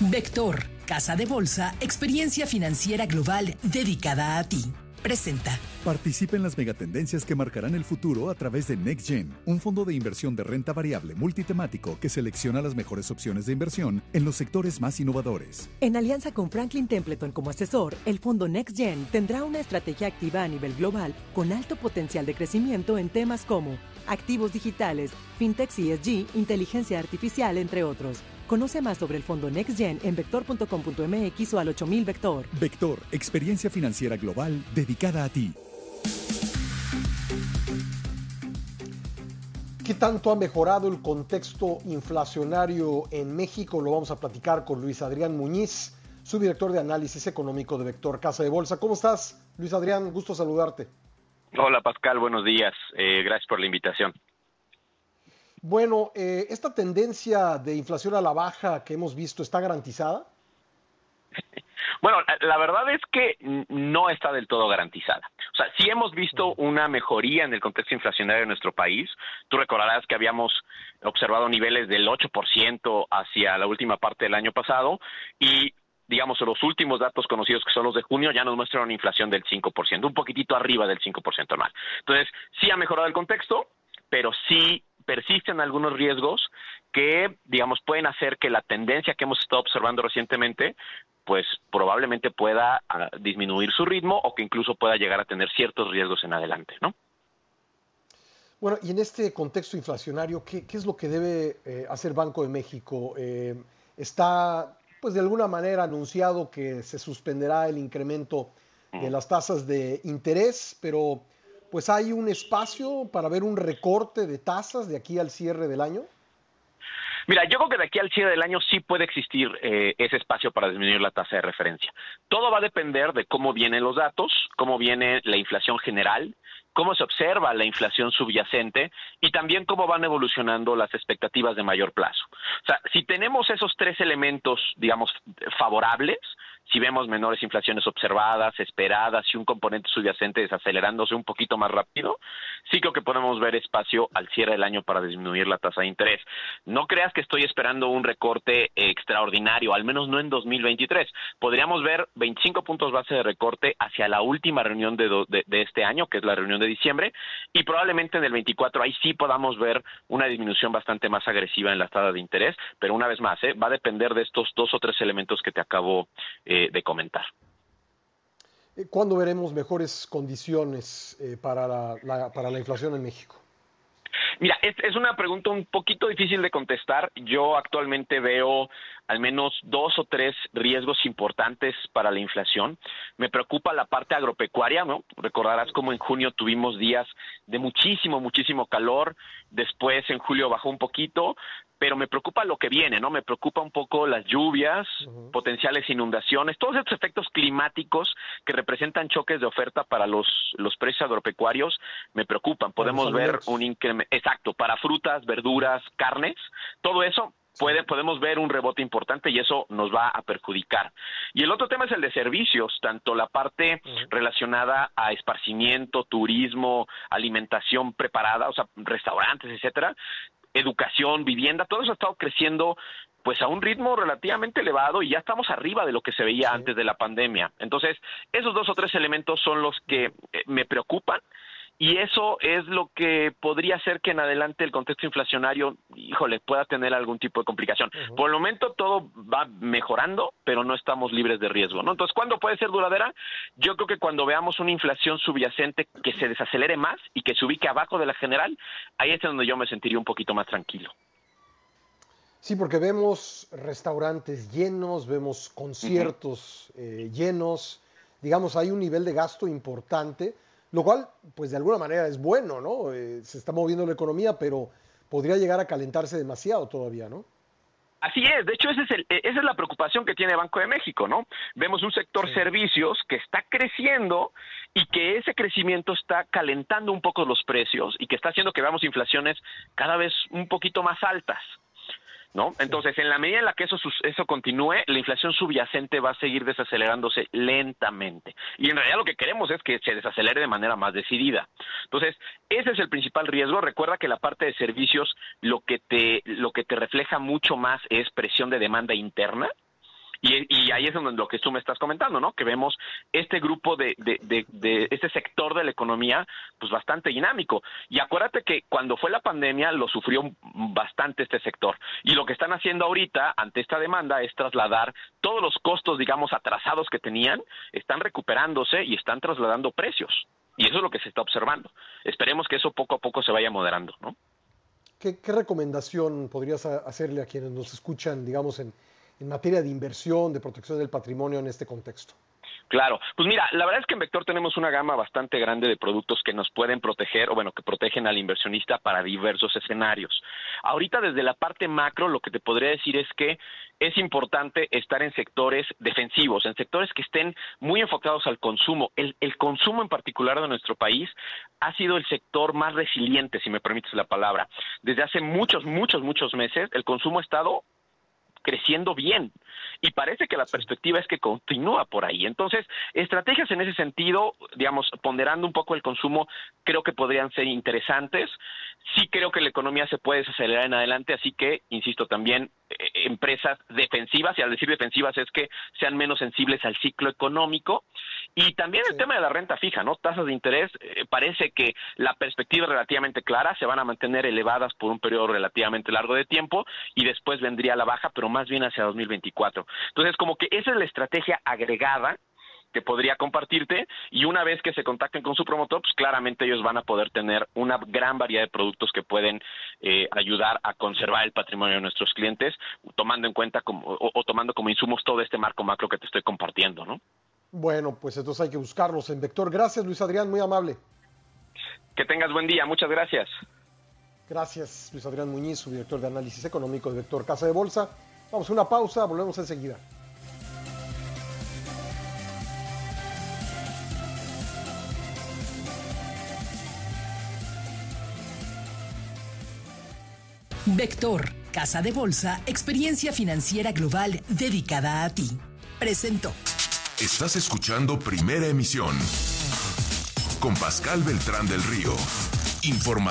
Vector, casa de bolsa, experiencia financiera global dedicada a ti. Presenta. Participa en las megatendencias que marcarán el futuro a través de NextGen, un fondo de inversión de renta variable multitemático que selecciona las mejores opciones de inversión en los sectores más innovadores. En alianza con Franklin Templeton como asesor, el fondo NextGen tendrá una estrategia activa a nivel global con alto potencial de crecimiento en temas como activos digitales, fintech ESG, inteligencia artificial, entre otros. Conoce más sobre el fondo NextGen en vector.com.mx o al 8000 Vector. Vector, experiencia financiera global dedicada a ti. ¿Qué tanto ha mejorado el contexto inflacionario en México? Lo vamos a platicar con Luis Adrián Muñiz, subdirector de análisis económico de Vector Casa de Bolsa. ¿Cómo estás, Luis Adrián? Gusto saludarte. Hola Pascal, buenos días. Eh, gracias por la invitación. Bueno, eh, ¿esta tendencia de inflación a la baja que hemos visto está garantizada? Bueno, la verdad es que no está del todo garantizada. O sea, sí hemos visto una mejoría en el contexto inflacionario de nuestro país. Tú recordarás que habíamos observado niveles del 8% hacia la última parte del año pasado y digamos, los últimos datos conocidos que son los de junio ya nos muestran una inflación del 5%, un poquitito arriba del 5% anual. Entonces, sí ha mejorado el contexto, pero sí persisten algunos riesgos que, digamos, pueden hacer que la tendencia que hemos estado observando recientemente, pues probablemente pueda ah, disminuir su ritmo o que incluso pueda llegar a tener ciertos riesgos en adelante, ¿no? Bueno, y en este contexto inflacionario, ¿qué, es lo que debe eh, hacer Banco de México? Eh, está, pues de alguna manera, anunciado que se suspenderá el incremento de las tasas de interés, pero pues hay un espacio para ver un recorte de tasas de aquí al cierre del año? Mira, yo creo que de aquí al cierre del año sí puede existir eh, ese espacio para disminuir la tasa de referencia. Todo va a depender de cómo vienen los datos, cómo viene la inflación general, cómo se observa la inflación subyacente y también cómo van evolucionando las expectativas de mayor plazo. O sea, si tenemos esos tres elementos, digamos, favorables, si vemos menores inflaciones observadas, esperadas y un componente subyacente desacelerándose un poquito más rápido, sí creo que podemos ver espacio al cierre del año para disminuir la tasa de interés. No creas que estoy esperando un recorte extraordinario, al menos no en 2023. Podríamos ver 25 puntos base de recorte hacia la última reunión de, este año, que es la reunión de diciembre, y probablemente en el 24 ahí sí podamos ver una disminución bastante más agresiva en la tasa de interés, pero una vez más, ¿eh? va a depender de estos dos o tres elementos que te acabo eh, de comentar. Eh, ¿Cuándo veremos mejores condiciones eh, para, la, para la inflación en México? Mira, es, es, una pregunta un poquito difícil de contestar. Yo actualmente veo al menos dos o tres riesgos importantes para la inflación. Me preocupa la parte agropecuaria, ¿no? Recordarás como en junio tuvimos días de muchísimo, muchísimo calor, después en julio bajó un poquito, pero me preocupa lo que viene, ¿no? Me preocupa un poco las lluvias, potenciales inundaciones, todos estos efectos climáticos que representan choques de oferta para los, los precios agropecuarios, me preocupan. Podemos ver un incremento, exacto, para frutas, verduras, carnes, todo eso puede, podemos ver un rebote importante y eso nos va a perjudicar. Y el otro tema es el de servicios, tanto la parte relacionada a esparcimiento, turismo, alimentación preparada, o sea, restaurantes, etcétera, educación, vivienda, todo eso ha estado creciendo pues a un ritmo relativamente elevado y ya estamos arriba de lo que se veía antes de la pandemia. Entonces, esos dos o tres elementos son los que eh, me preocupan y eso es lo que podría hacer que en adelante el contexto inflacionario, híjole, pueda tener algún tipo de complicación. Por el momento todo va mejorando, pero no estamos libres de riesgo, ¿no? Entonces, ¿cuándo puede ser duradera? Yo creo que cuando veamos una inflación subyacente que se desacelere más y que se ubique abajo de la general, ahí es donde yo me sentiría un poquito más tranquilo. Sí, porque vemos restaurantes llenos, vemos conciertos eh, llenos, digamos, hay un nivel de gasto importante lo cual, pues de alguna manera es bueno, ¿no? Eh, se está moviendo la economía, pero podría llegar a calentarse demasiado todavía, ¿no? Así es, de hecho ese es el, e, esa es la preocupación que tiene Banco de México, ¿no? Vemos un sector servicios que está creciendo y que ese crecimiento está calentando un poco los precios y que está haciendo que veamos inflaciones cada vez un poquito más altas. ¿No? Entonces, en la medida en la que eso, eso continúe, la inflación subyacente va a seguir desacelerándose lentamente. Y en realidad lo que queremos es que se desacelere de manera más decidida. Entonces, ese es el principal riesgo. Recuerda que la parte de servicios lo que te, lo que te refleja mucho más es presión de demanda interna. Y, ahí es donde lo que tú me estás comentando, ¿no? Que vemos este grupo de, de, de, de, este sector de la economía, pues bastante dinámico. Y acuérdate que cuando fue la pandemia lo sufrió bastante este sector. Y lo que están haciendo ahorita ante esta demanda es trasladar todos los costos, digamos, atrasados que tenían, están recuperándose y están trasladando precios. Y eso es lo que se está observando. Esperemos que eso poco a poco se vaya moderando, ¿no? ¿Qué, qué recomendación podrías hacerle a quienes nos escuchan, digamos, en, en materia de inversión, de protección del patrimonio en este contexto? Claro, pues mira, la verdad es que en Vector tenemos una gama bastante grande de productos que nos pueden proteger, o bueno, que protegen al inversionista para diversos escenarios. Ahorita desde la parte macro, lo que te podría decir es que es importante estar en sectores defensivos, en sectores que estén muy enfocados al consumo. El, el consumo en particular de nuestro país ha sido el sector más resiliente, si me permites la palabra. Desde hace muchos, muchos, muchos meses, el consumo ha estado creciendo bien y parece que la perspectiva es que continúa por ahí. Entonces, estrategias en ese sentido, digamos, ponderando un poco el consumo, creo que podrían ser interesantes. Sí creo que la economía se puede desacelerar en adelante, así que, insisto, también eh, empresas defensivas, y al decir defensivas es que sean menos sensibles al ciclo económico. Y también el tema de la renta fija, ¿no? Tasas de interés, eh, parece que la perspectiva es relativamente clara, se van a mantener elevadas por un periodo relativamente largo de tiempo y después vendría la baja, pero más bien hacia 2024. Entonces, como que esa es la estrategia agregada que podría compartirte y una vez que se contacten con su promotor, pues claramente ellos van a poder tener una gran variedad de productos que pueden eh, ayudar a conservar el patrimonio de nuestros clientes, tomando en cuenta como, o, tomando como insumos todo este marco macro que te estoy compartiendo, ¿no? Bueno, pues entonces hay que buscarlos en Vector. Gracias, Luis Adrián, muy amable. Que tengas buen día, muchas gracias. Gracias, Luis Adrián Muñiz, su director de análisis económico de Vector Casa de Bolsa. Vamos a una pausa, volvemos enseguida. Vector, Casa de Bolsa, experiencia financiera global dedicada a ti. Presento. Estás escuchando Primera Emisión con Pascal Beltrán del Río. Información